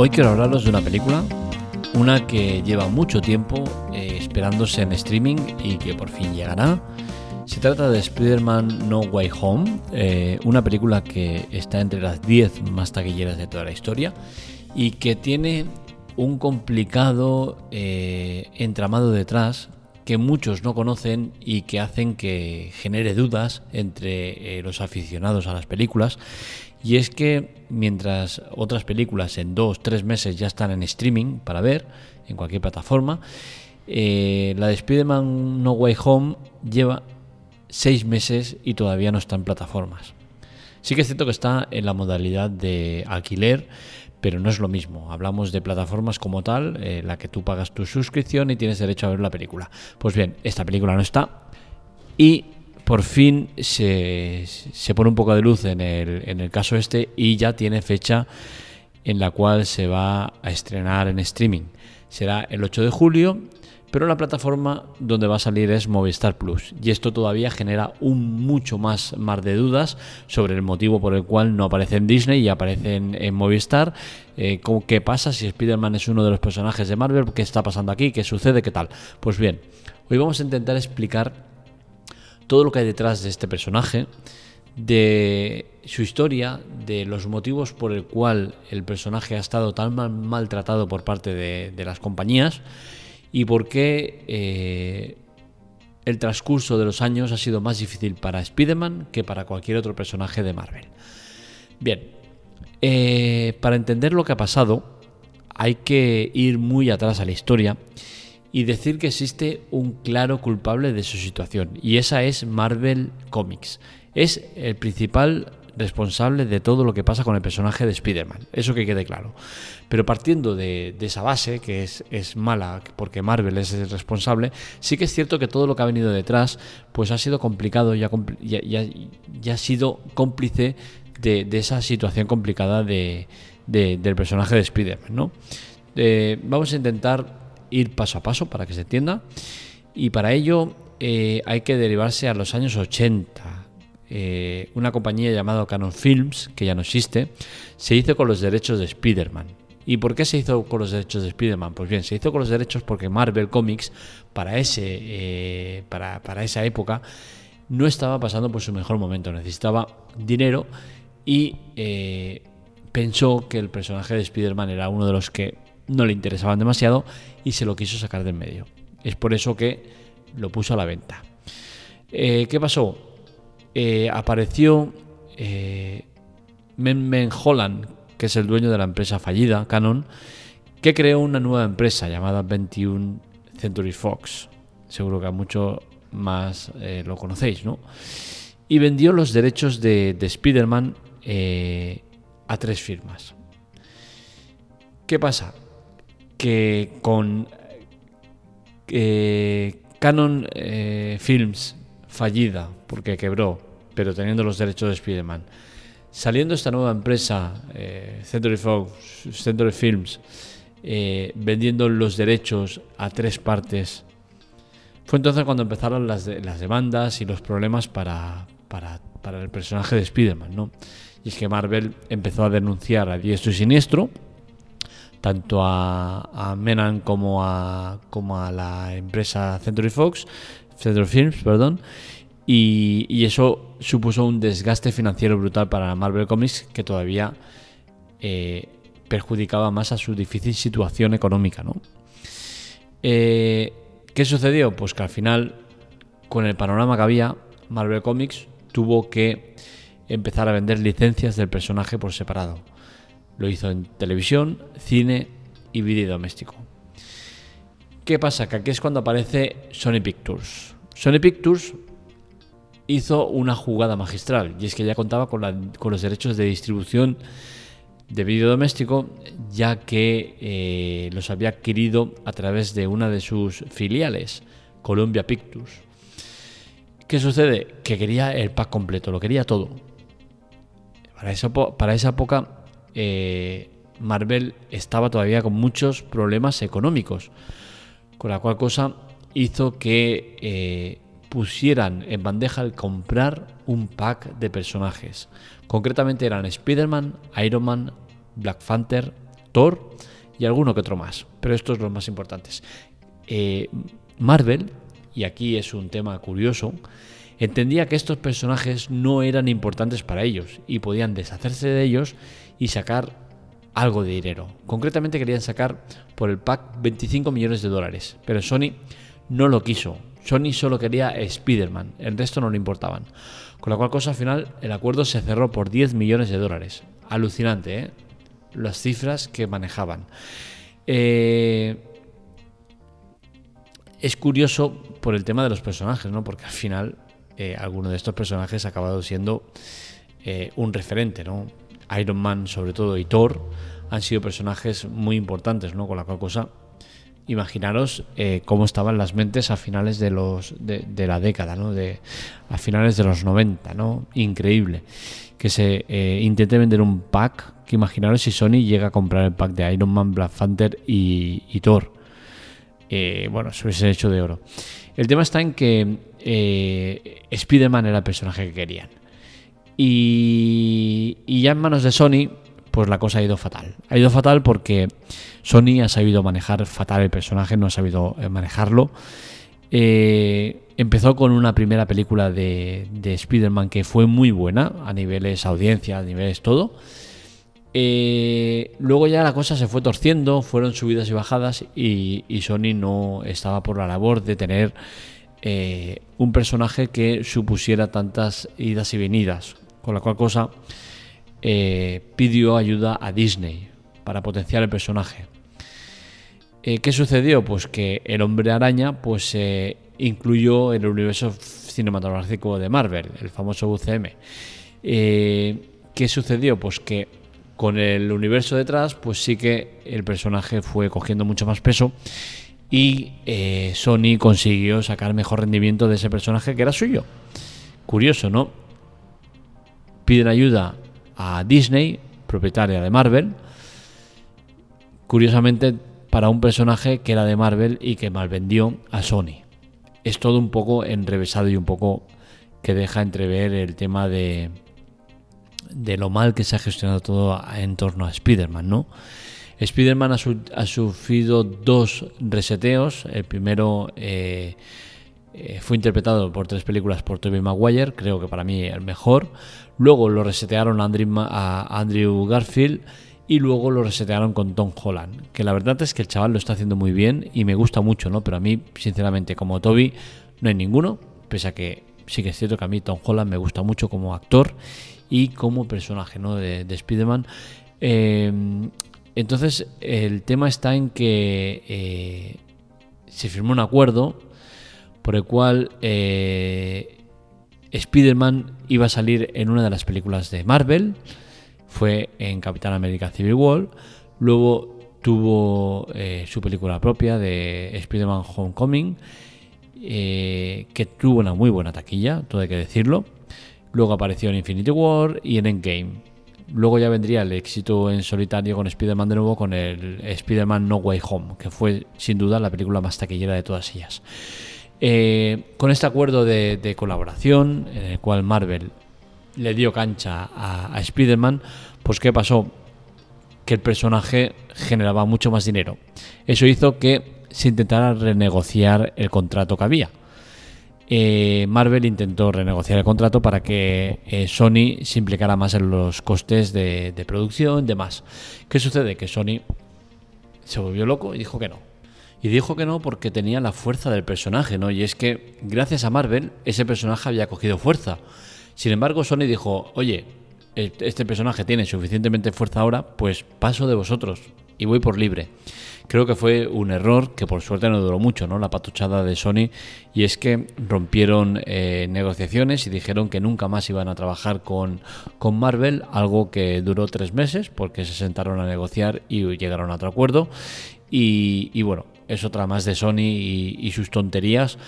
Hoy quiero hablaros de una película, una que lleva mucho tiempo eh, esperándose en streaming y que por fin llegará. Se trata de Spider-Man No Way Home, eh, una película que está entre las 10 más taquilleras de toda la historia y que tiene un complicado eh, entramado detrás que muchos no conocen y que hacen que genere dudas entre los aficionados a las películas y es que mientras otras películas en dos, tres meses ya están en streaming para ver, en cualquier plataforma, eh, la de Spider-Man No Way Home lleva seis meses y todavía no está en plataformas. Sí que es cierto que está en la modalidad de alquiler, pero no es lo mismo. Hablamos de plataformas como tal, eh, la que tú pagas tu suscripción y tienes derecho a ver la película. Pues bien, esta película no está y por fin se, pone un poco de luz en el, en el caso este y ya tiene fecha en la cual se va a estrenar en streaming. Será el 8 de julio, pero la plataforma donde va a salir es Movistar Plus. Y esto todavía genera un mucho más mar de dudas sobre el motivo por el cual no aparece en Disney y aparece en, Movistar. Eh, ¿Qué pasa si Spider-Man es uno de los personajes de Marvel? ¿Qué está pasando aquí? ¿Qué sucede? ¿Qué tal? Pues bien, hoy vamos a intentar explicar todo lo que hay detrás de este personaje, de su historia, de los motivos por el cual el personaje ha estado tan maltratado por parte de, las compañías y por qué eh, el transcurso de los años ha sido más difícil para Spider-Man que para cualquier otro personaje de Marvel. Bien, eh, para entender lo que ha pasado hay que ir muy atrás a la historia y decir que existe un claro culpable de su situación, y esa es Marvel Comics. Es el principal responsable de todo lo que pasa con el personaje de Spider-Man, eso que quede claro. Pero partiendo de, esa base, que es, mala porque Marvel es el responsable, sí que es cierto que todo lo que ha venido detrás pues ha sido complicado y ha, sido cómplice de, esa situación complicada de, del personaje de Spider-Man. Eh, vamos a intentar ir paso a paso para que se entienda. Y para ello eh, hay que derivarse a los años 80. Eh, una compañía llamada Canon Films, que ya no existe, se hizo con los derechos de Spider-Man. ¿Y por qué se hizo con los derechos de Spider-Man? Pues bien, se hizo con los derechos porque Marvel Comics, para, ese, eh, para, para esa época, no estaba pasando por su mejor momento. Necesitaba dinero y pensó que el personaje de Spider-Man era uno de los que no le interesaban demasiado y se lo quiso sacar del medio. Es por eso que lo puso a la venta. Eh, ¿Qué pasó? Eh, apareció eh, Holland, que es el dueño de la empresa fallida, Canon, que creó una nueva empresa llamada 21 Century Fox. Seguro que a mucho más lo conocéis, ¿no? Y vendió los derechos de, de Spider-Man a tres firmas. ¿Qué pasa? que con eh, Canon eh, Films fallida porque quebró, pero teniendo los derechos de Spider-Man, saliendo esta nueva empresa, eh, Century Fox, Century Films, vendiendo los derechos a tres partes, fue entonces cuando empezaron las, demandas y los problemas para, para, para el personaje de Spider-Man, ¿no? Y es que Marvel empezó a denunciar a diestro y siniestro tanto a, Menan como a, como a la empresa Century Fox, Century Films, perdón, y, eso supuso un desgaste financiero brutal para Marvel Comics que todavía eh, perjudicaba más a su difícil situación económica. ¿no? Eh, ¿Qué sucedió? Pues que al final, con el panorama que había, Marvel Comics tuvo que empezar a vender licencias del personaje por separado lo hizo en televisión, cine y vídeo doméstico. ¿Qué pasa? Que aquí es cuando aparece Sony Pictures. Sony Pictures hizo una jugada magistral y es que ya contaba con, los derechos de distribución de vídeo doméstico ya que eh, los había adquirido a través de una de sus filiales, Columbia Pictures. ¿Qué sucede? Que quería el pack completo, lo quería todo. Para, eso, para esa época eh, Marvel estaba todavía con muchos problemas económicos, con la cual cosa hizo que eh, pusieran en bandeja el comprar un pack de personajes. Concretamente eran Spider-Man, Iron Man, Black Panther, Thor y alguno que otro más, pero estos los más importantes. Eh, Marvel, y aquí es un tema curioso, entendía que estos personajes no eran importantes para ellos y podían deshacerse de ellos y sacar algo de dinero. Concretamente querían sacar por el pack 25 millones de dólares, pero Sony no lo quiso. Sony solo quería Spider-Man, el resto no le importaban. Con la cual cosa al final el acuerdo se cerró por 10 millones de dólares. Alucinante, ¿eh? Las cifras que manejaban. Eh, es curioso por el tema de los personajes, ¿no? Porque al final eh, alguno de estos personajes ha acabado siendo eh, un referente, ¿no? Iron Man sobre todo y Thor han sido personajes muy importantes, ¿no? Con la cual cosa, imaginaros eh, cómo estaban las mentes a finales de los de, la década, ¿no? De, a finales de los 90, ¿no? Increíble. Que se intente vender un pack, que imaginaros si Sony llega a comprar el pack de Iron Man, Black Panther y, y Thor. bueno, se hubiese hecho de oro. El tema está en que eh, Spider-Man era el personaje que querían. Y, ya en manos de Sony, pues la cosa ha ido fatal. Ha ido fatal porque Sony ha sabido manejar fatal el personaje, no ha sabido eh, manejarlo. Eh, empezó con una primera película de, Spider-Man que fue muy buena a niveles audiencia, a niveles todo. luego ya la cosa se fue torciendo, fueron subidas y bajadas y, Sony no estaba por la labor de tener eh, un personaje que supusiera tantas idas y venidas, con la cual cosa eh, pidió ayuda a Disney para potenciar el personaje. Eh, ¿Qué sucedió? Pues que el hombre araña pues, se incluyó en el universo cinematográfico de Marvel, el famoso UCM. ¿Qué sucedió? Pues que con el universo detrás, pues sí que el personaje fue cogiendo mucho más peso y eh, Sony consiguió sacar mejor rendimiento de ese personaje que era suyo. Curioso, ¿no? Piden ayuda a Disney, propietaria de Marvel, curiosamente para un personaje que era de Marvel y que malvendió a Sony. Es todo un poco enrevesado y un poco que deja entrever el tema de, de lo mal que se ha gestionado todo en torno a Spider-Man, ¿no? Spider-Man ha, sufrido dos reseteos. El primero eh, eh, fue interpretado por tres películas por Tobey Maguire, creo que para mí el mejor. Luego lo resetearon a Andrew, Garfield y luego lo resetearon con Tom Holland. Que la verdad es que el chaval lo está haciendo muy bien y me gusta mucho, ¿no? Pero a mí, sinceramente, como Toby, no hay ninguno. Pese a que sí que es cierto que a mí Tom Holland me gusta mucho como actor y como personaje, ¿no? De, de Spider-Man. Eh, entonces, el tema está en que eh, se firmó un acuerdo por el cual eh, Spider-Man iba a salir en una de las películas de Marvel, fue en Capitán América Civil War, luego tuvo eh, su película propia de Spider-Man Homecoming, que tuvo una muy buena taquilla, todo hay que decirlo. Luego apareció en Infinity War y en Endgame. Luego ya vendría el éxito en solitario con Spider-Man de nuevo, con el Spider-Man No Way Home, que fue sin duda la película más taquillera de todas ellas. Eh, con este acuerdo de, colaboración, en el cual Marvel le dio cancha a, Spider-Man, pues ¿qué pasó? Que el personaje generaba mucho más dinero. Eso hizo que se intentara renegociar el contrato que había. Eh, Marvel intentó renegociar el contrato para que eh, Sony se implicara más en los costes de, producción y demás. ¿Qué sucede? Que Sony se volvió loco y dijo que no. Y dijo que no porque tenía la fuerza del personaje, ¿no? Y es que gracias a Marvel ese personaje había cogido fuerza. Sin embargo, Sony dijo, oye, e-, este personaje tiene suficientemente fuerza ahora, pues paso de vosotros y voy por libre creo que fue un error que por suerte no duró mucho, ¿no? La patuchada de Sony y es que rompieron eh, negociaciones y dijeron que nunca más iban a trabajar con, con Marvel, algo que duró tres meses porque se sentaron a negociar y llegaron a otro acuerdo y, bueno, es otra más de Sony y sus tonterías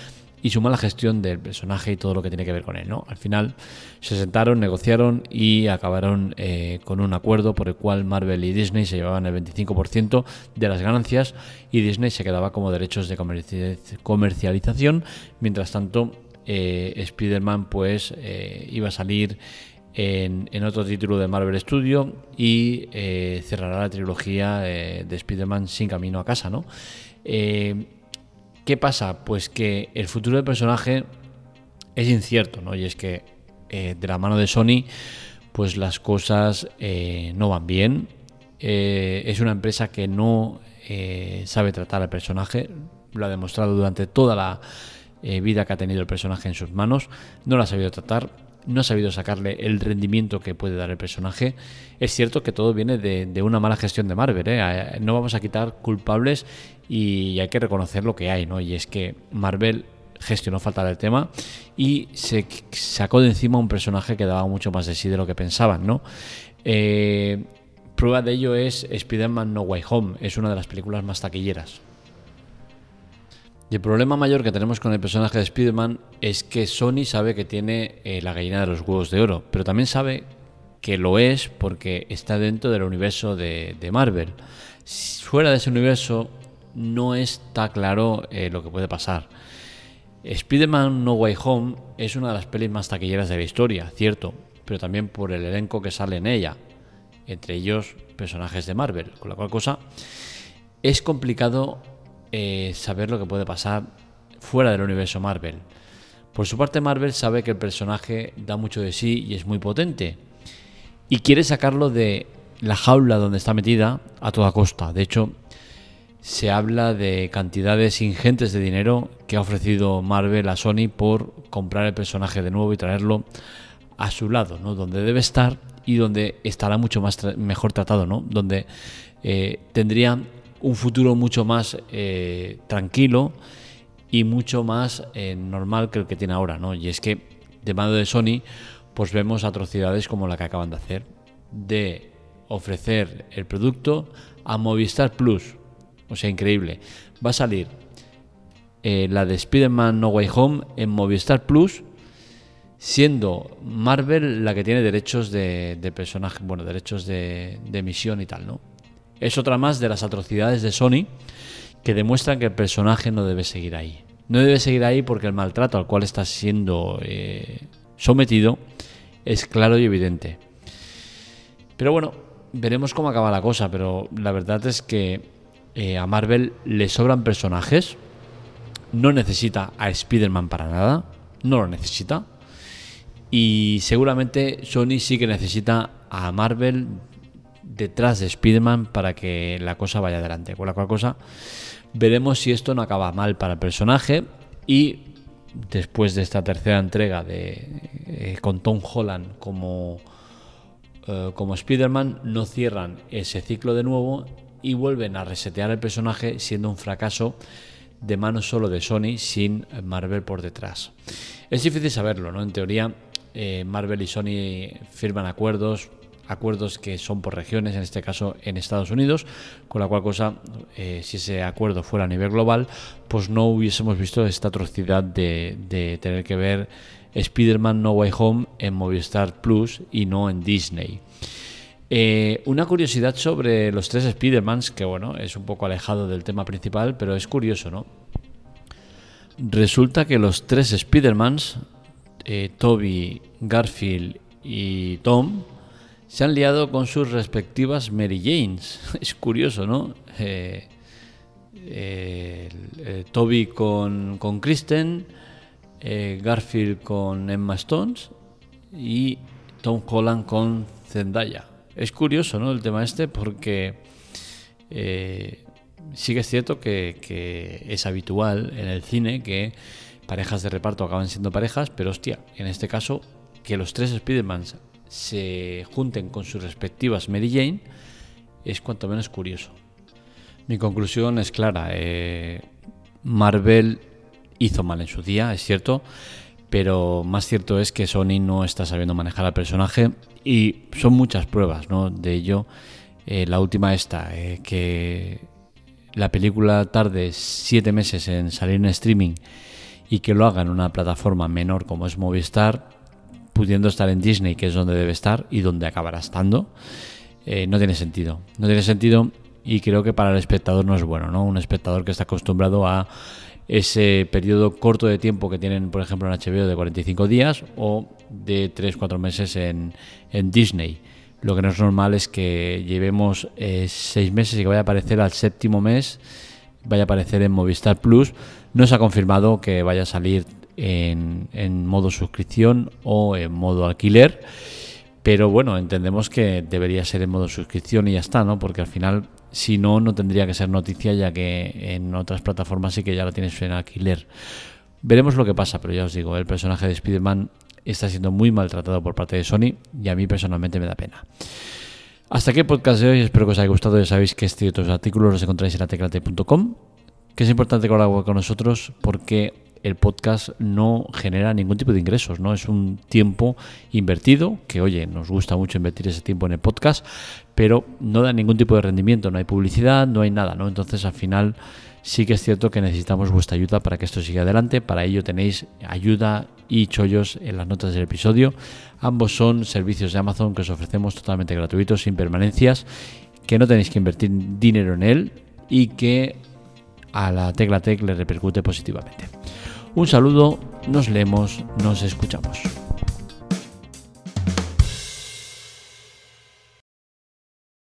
y su mala gestión del personaje y todo lo que tiene que ver con él. ¿no? Al final se sentaron, negociaron y acabaron eh, con un acuerdo por el cual Marvel y Disney se llevaban el 25% de las ganancias y Disney se quedaba como derechos de comercialización. Mientras tanto, eh, Spider-Man pues eh, iba a salir en, otro título de Marvel Studio y cerrará la trilogía de Spider-Man sin camino a casa, ¿no? Eh, ¿Qué pasa? Pues que el futuro del personaje es incierto, ¿no? Y es que eh, de la mano de Sony, pues las cosas no van bien. es una empresa que no sabe tratar al personaje, lo ha demostrado durante toda la vida que ha tenido el personaje en sus manos, no lo ha sabido tratar no ha sabido sacarle el rendimiento que puede dar el personaje. Es cierto que todo viene de, una mala gestión de Marvel. ¿eh? No vamos a quitar culpables y hay que reconocer lo que hay, ¿no? Y es que Marvel gestionó falta del tema y se sacó de encima un personaje que daba mucho más de sí de lo que pensaban, ¿no? Eh, prueba de ello es Spider-Man No Way Home, es una de las películas más taquilleras. Y el problema mayor que tenemos con el personaje de Spider-Man es que Sony sabe que tiene eh, la gallina de los huevos de oro, pero también sabe que lo es porque está dentro del universo de, Marvel. Fuera de ese universo no está claro eh, lo que puede pasar. Spider-Man No Way Home es una de las pelis más taquilleras de la historia, cierto, pero también por el elenco que sale en ella, entre ellos personajes de Marvel, con la cual cosa es complicado eh, saber lo que puede pasar fuera del universo Marvel. Por su parte, Marvel sabe que el personaje da mucho de sí y es muy potente. Y quiere sacarlo de la jaula donde está metida a toda costa. De hecho, se habla de cantidades ingentes de dinero que ha ofrecido Marvel a Sony por comprar el personaje de nuevo y traerlo a su lado, ¿no? Donde debe estar y donde estará mucho más mejor tratado, ¿no? Donde eh, tendría un futuro mucho más eh, tranquilo y mucho más eh, normal que el que tiene ahora, ¿no? Y es que de mano de Sony, pues vemos atrocidades como la que acaban de hacer, de ofrecer el producto a Movistar Plus. O sea, increíble. Va a salir eh, la de Spider-Man No Way Home en Movistar Plus, siendo Marvel la que tiene derechos de, personaje, bueno, derechos de, de emisión y tal, ¿no? Es otra más de las atrocidades de Sony que demuestran que el personaje no debe seguir ahí. No debe seguir ahí porque el maltrato al cual está siendo eh, sometido es claro y evidente. Pero bueno, veremos cómo acaba la cosa, pero la verdad es que eh, a Marvel le sobran personajes, no necesita a Spider-Man para nada, no lo necesita. Y seguramente Sony sí que necesita a Marvel detrás de Spider-Man para que la cosa vaya adelante. Con la cual cosa veremos si esto no acaba mal para el personaje y después de esta tercera entrega de eh, con Tom Holland como eh, como Spider-Man no cierran ese ciclo de nuevo y vuelven a resetear el personaje siendo un fracaso de mano solo de Sony sin Marvel por detrás. Es difícil saberlo, ¿no? En teoría eh, Marvel y Sony firman acuerdos acuerdos que son por regiones, en este caso en Estados Unidos, con la cual cosa, eh, si ese acuerdo fuera a nivel global, pues no hubiésemos visto esta atrocidad de, tener que ver Spider-Man No Way Home en Movistar Plus y no en Disney. Eh, una curiosidad sobre los tres Spider-Mans, que bueno, es un poco alejado del tema principal, pero es curioso, ¿no? Resulta que los tres Spider-Mans, eh, Toby, Garfield y Tom, se han liado con sus respectivas Mary Janes. Es curioso, ¿no? Eh, Toby con, con Kristen, Garfield con Emma Stones y Tom Holland con Zendaya. Es curioso, ¿no? El tema este porque sí que es cierto que, es habitual en el cine que parejas de reparto acaban siendo parejas, pero hostia, en este caso que los tres Spider-Mans se junten con sus respectivas Mary Jane es cuanto menos curioso. Mi conclusión es clara. Eh, Marvel hizo mal en su día, es cierto, pero más cierto es que Sony no está sabiendo manejar al personaje y son muchas pruebas de ello. Eh, la última esta, eh, que la película tarde siete meses en salir en streaming y que lo haga en una plataforma menor como es Movistar, pudiendo estar en Disney, que es donde debe estar y donde acabará estando, eh, no tiene sentido. No tiene sentido y creo que para el espectador no es bueno, ¿no? Un espectador que está acostumbrado a ese periodo corto de tiempo que tienen, por ejemplo, en HBO de 45 días o de 3-4 meses en, Disney. Lo que no es normal es que llevemos 6 eh, meses y que vaya a aparecer al séptimo mes, vaya a aparecer en Movistar Plus. No se ha confirmado que vaya a salir en, en modo suscripción o en modo alquiler. Pero bueno, entendemos que debería ser en modo suscripción y ya está, ¿no? Porque al final si no, no tendría que ser noticia, ya que en otras plataformas sí que ya la tienes en alquiler. Veremos lo que pasa, pero ya os digo, el personaje de Spider-Man está siendo muy maltratado por parte de Sony y a mí personalmente me da pena. Hasta aquí el podcast de hoy, espero que os haya gustado. Ya sabéis que este y otros artículos los encontráis en lateclate.com, que es importante colaborar con nosotros porque el podcast no genera ningún tipo de ingresos, ¿no? Es un tiempo invertido, que oye, nos gusta mucho invertir ese tiempo en el podcast, pero no da ningún tipo de rendimiento, no hay publicidad, no hay nada, ¿no? Entonces al final sí que es cierto que necesitamos vuestra ayuda para que esto siga adelante, para ello tenéis ayuda y chollos en las notas del episodio. Ambos son servicios de Amazon que os ofrecemos totalmente gratuitos, sin permanencias, que no tenéis que invertir dinero en él y que a la Tecla Tech le repercute positivamente. Un saludo, nos leemos, nos escuchamos.